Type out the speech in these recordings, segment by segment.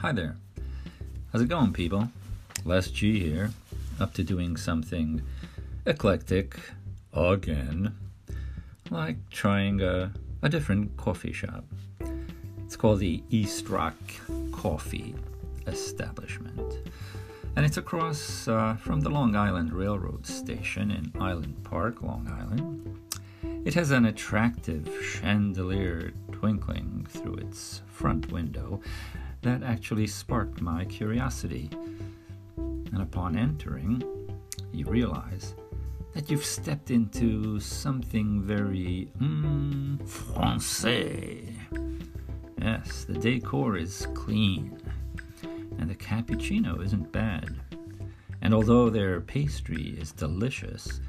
Hi there. How's it going, people? Les G here, up to doing something eclectic again, like trying a, a different coffee shop. It's called the East Rock Coffee Establishment, and it's across uh, from the Long Island Railroad Station in Island Park, Long Island. It has an attractive chandelier twinkling through its front window that actually sparked my curiosity. And upon entering, you realize that you've stepped into something very mm, français. Yes, the decor is clean, and the cappuccino isn't bad. And although their pastry is delicious,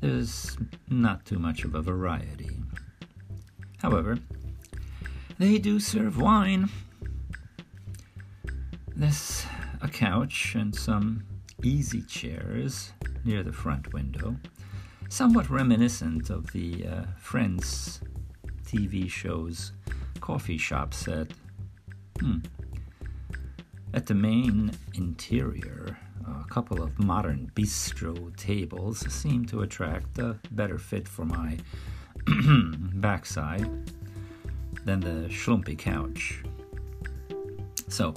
there's not too much of a variety. However, they do serve wine. There's a couch and some easy chairs near the front window, somewhat reminiscent of the uh, Friends TV show's coffee shop set. Hmm. At the main interior, a couple of modern bistro tables seem to attract a better fit for my backside than the schlumpy couch. So,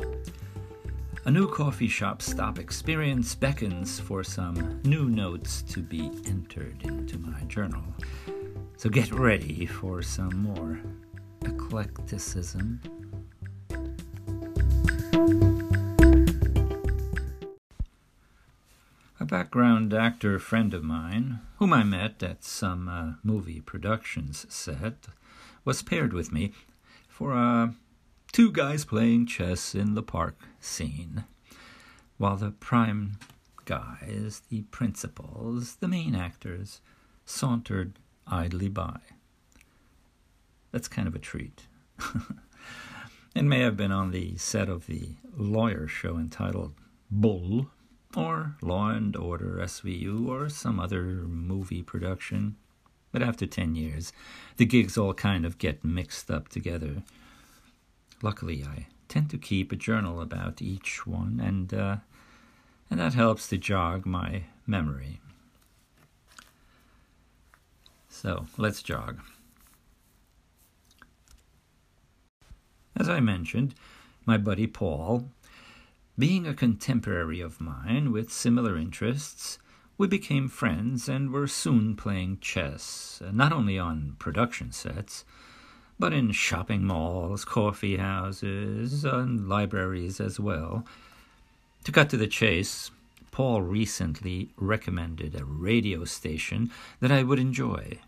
a new coffee shop stop experience beckons for some new notes to be entered into my journal. So get ready for some more eclecticism. A background actor friend of mine, whom I met at some uh, movie productions set, was paired with me for a two guys playing chess in the park scene, while the prime guys, the principals, the main actors, sauntered idly by. That's kind of a treat. it may have been on the set of the lawyer show entitled Bull, or Law and Order SVU, or some other movie production. But after 10 years, the gigs all kind of get mixed up together. Luckily, I tend to keep a journal about each one, and uh, and that helps to jog my memory. So let's jog. As I mentioned, my buddy Paul, being a contemporary of mine with similar interests, we became friends and were soon playing chess, not only on production sets, but in shopping malls, coffee houses, and libraries as well. To cut to the chase, Paul recently recommended a radio station that I would enjoy.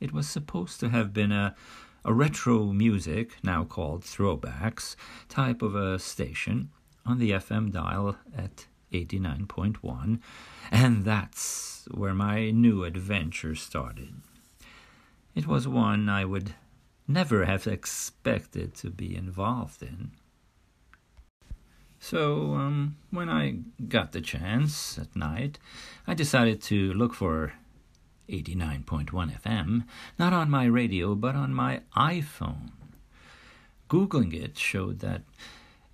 It was supposed to have been a, a retro music, now called throwbacks, type of a station on the FM dial at 89.1, and that's where my new adventure started. It was one I would never have expected to be involved in. So, um, when I got the chance at night, I decided to look for 89.1 FM, not on my radio, but on my iPhone. Googling it showed that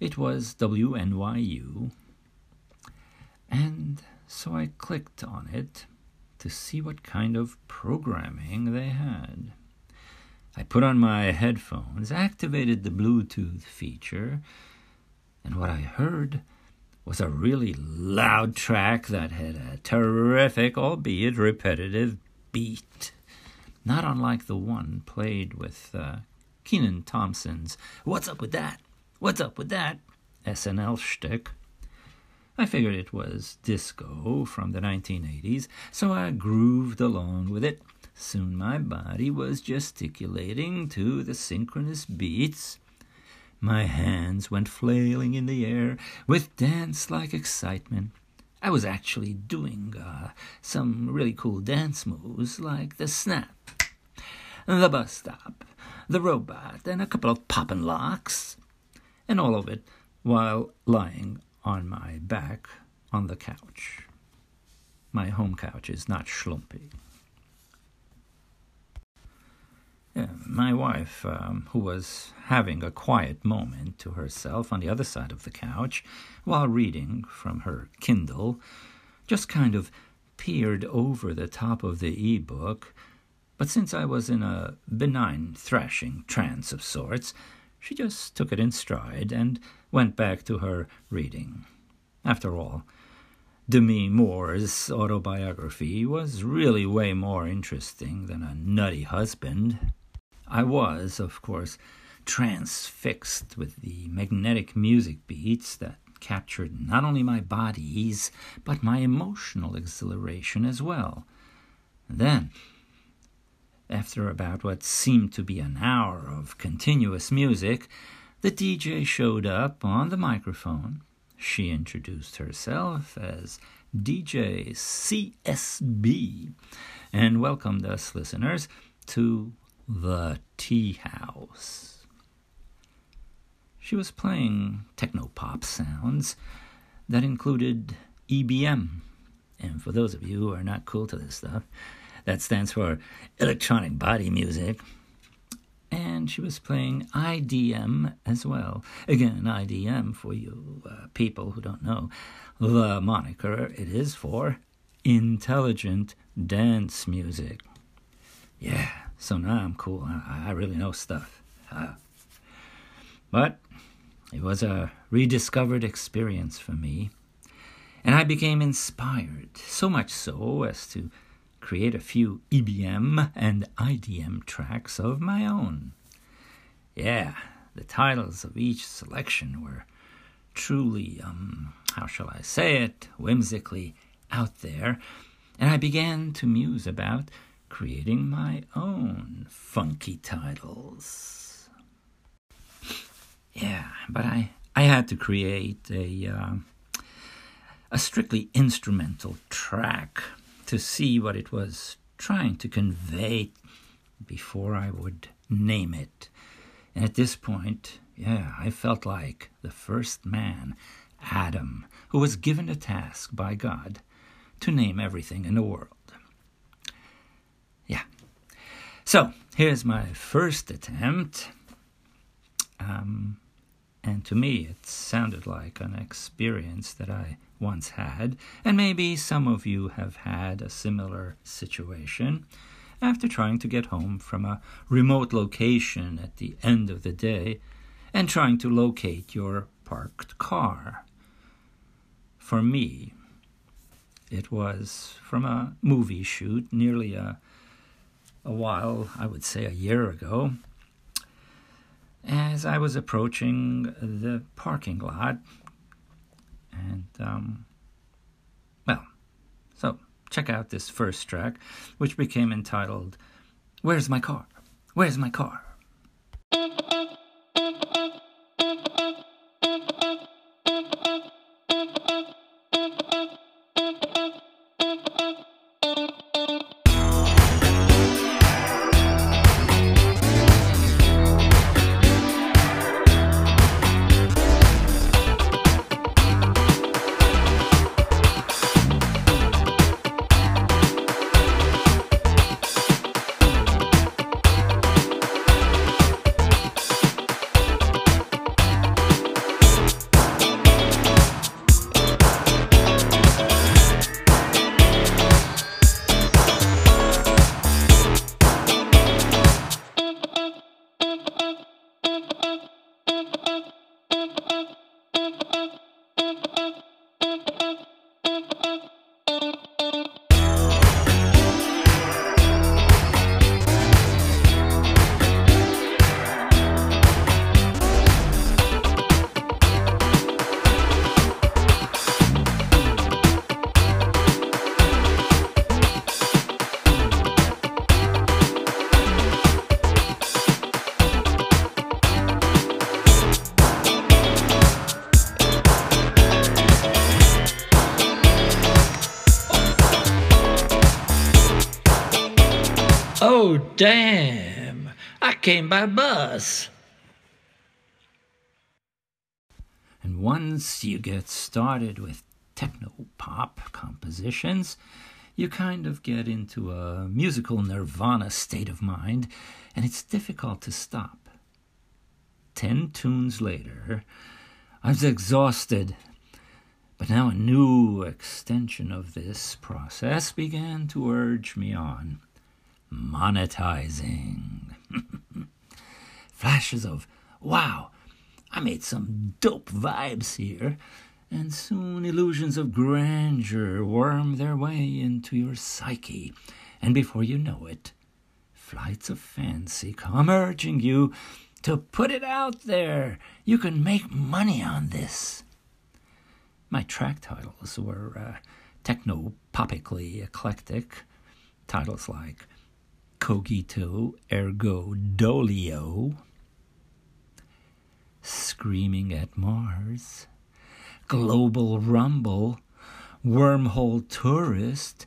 it was WNYU, and so I clicked on it to see what kind of programming they had. I put on my headphones, activated the Bluetooth feature, and what I heard was a really loud track that had a terrific, albeit repetitive, beat. Not unlike the one played with uh, Kenan Thompson's What's Up With That? What's Up With That? SNL shtick. I figured it was disco from the 1980s, so I grooved along with it Soon my body was gesticulating to the synchronous beats. My hands went flailing in the air with dance like excitement. I was actually doing uh, some really cool dance moves like the snap, the bus stop, the robot, and a couple of poppin' locks, and all of it while lying on my back on the couch. My home couch is not schlumpy. My wife, um, who was having a quiet moment to herself on the other side of the couch while reading from her Kindle, just kind of peered over the top of the e book. But since I was in a benign thrashing trance of sorts, she just took it in stride and went back to her reading. After all, Demi Moore's autobiography was really way more interesting than a nutty husband. I was, of course, transfixed with the magnetic music beats that captured not only my body's, but my emotional exhilaration as well. then, after about what seemed to be an hour of continuous music, the DJ showed up on the microphone she introduced herself as DJ CSB and welcomed us listeners to the Tea House. She was playing techno pop sounds that included EBM. And for those of you who are not cool to this stuff, that stands for electronic body music and she was playing IDM as well. Again, IDM, for you uh, people who don't know, the moniker it is for intelligent dance music. Yeah, so now I'm cool. I, I really know stuff. Uh, but it was a rediscovered experience for me, and I became inspired, so much so as to create a few EBM and IDM tracks of my own. Yeah, the titles of each selection were truly, um, how shall I say it, whimsically out there, and I began to muse about creating my own funky titles. Yeah, but I, I had to create a, uh, a strictly instrumental track to see what it was trying to convey before I would name it. And at this point, yeah, I felt like the first man, Adam, who was given a task by God to name everything in the world. Yeah. So here's my first attempt. Um, and to me, it sounded like an experience that I once had, and maybe some of you have had a similar situation after trying to get home from a remote location at the end of the day and trying to locate your parked car. For me, it was from a movie shoot nearly a, a while, I would say a year ago, as I was approaching the parking lot. And, um, well, so check out this first track, which became entitled, Where's My Car? Where's My Car? Damn, I came by bus. And once you get started with techno pop compositions, you kind of get into a musical nirvana state of mind, and it's difficult to stop. Ten tunes later, I was exhausted, but now a new extension of this process began to urge me on. Monetizing. Flashes of, wow, I made some dope vibes here and soon illusions of grandeur worm their way into your psyche, and before you know it, flights of fancy come urging you to put it out there. You can make money on this. My track titles were uh, techno popically eclectic. Titles like Cogito Ergo Dolio, Screaming at Mars, global rumble, wormhole tourist,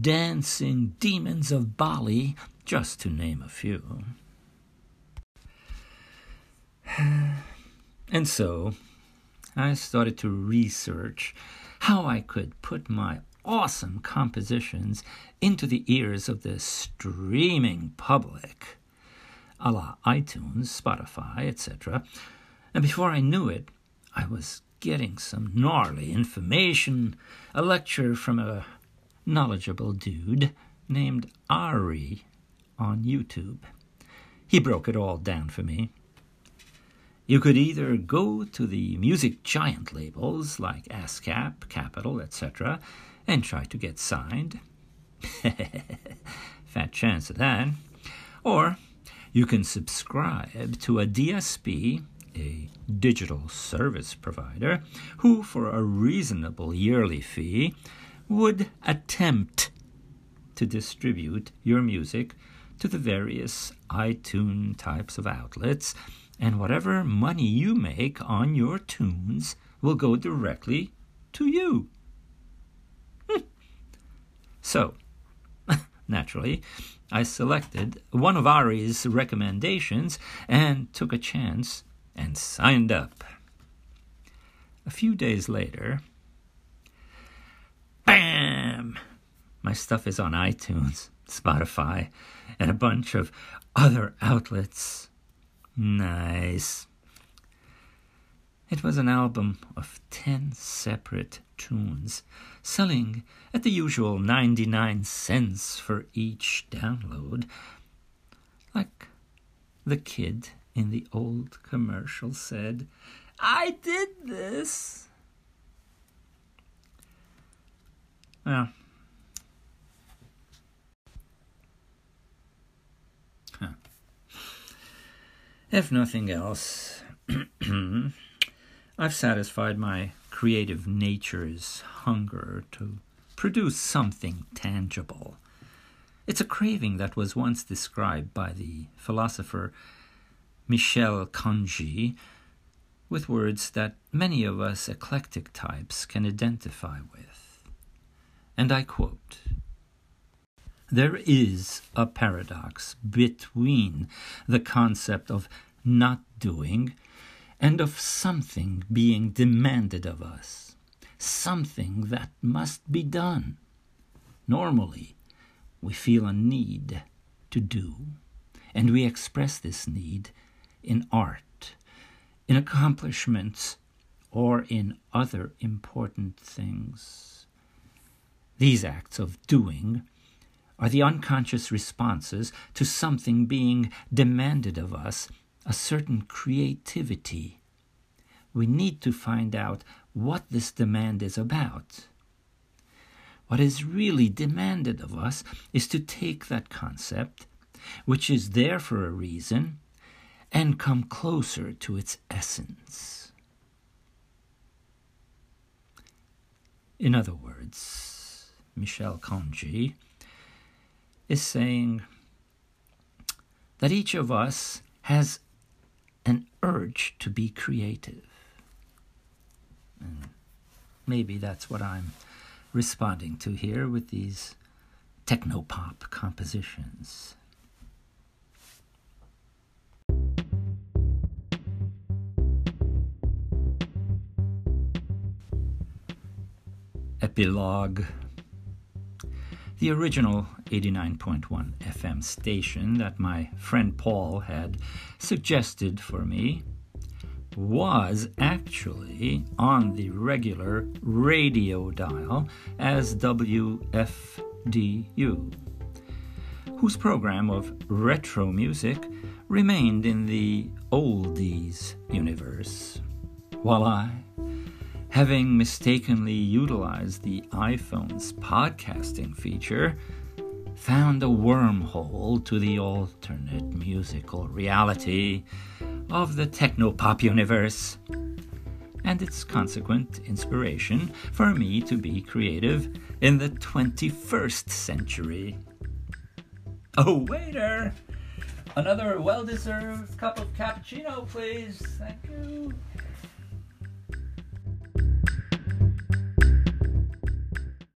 dancing demons of Bali, just to name a few. And so, I started to research how I could put my awesome compositions into the ears of the streaming public, a la iTunes, Spotify, etc. And before I knew it, I was getting some gnarly information, a lecture from a knowledgeable dude named Ari on YouTube. He broke it all down for me. You could either go to the music giant labels like ASCAP, Capitol, etc., and try to get signed. Fat chance of that. Or you can subscribe to a DSP a digital service provider who, for a reasonable yearly fee, would attempt to distribute your music to the various iTunes types of outlets, and whatever money you make on your tunes will go directly to you. So, naturally, I selected one of Ari's recommendations and took a chance and signed up. A few days later, bam! My stuff is on iTunes, Spotify, and a bunch of other outlets. Nice. It was an album of 10 separate tunes, selling at the usual 99 cents for each download. Like the kid in the old commercial said, I did this. Well, if nothing else, I've satisfied my creative nature's hunger to produce something tangible. It's a craving that was once described by the philosopher Michel Kanji with words that many of us eclectic types can identify with. And I quote There is a paradox between the concept of not doing and of something being demanded of us, something that must be done. Normally, we feel a need to do, and we express this need in art, in accomplishments, or in other important things. These acts of doing are the unconscious responses to something being demanded of us, a certain creativity. We need to find out what this demand is about. What is really demanded of us is to take that concept, which is there for a reason, and come closer to its essence. In other words, Michel Kanji is saying that each of us has an urge to be creative. And maybe that's what I'm responding to here with these technopop compositions. Epilogue The original 89.1 FM station that my friend Paul had suggested for me was actually on the regular radio dial as WFDU, whose program of retro music remained in the oldies universe, while I, having mistakenly utilized the iPhone's podcasting feature, found a wormhole to the alternate musical reality of the technopop universe and its consequent inspiration for me to be creative in the 21st century. Oh, waiter! Another well deserved cup of cappuccino, please. Thank you.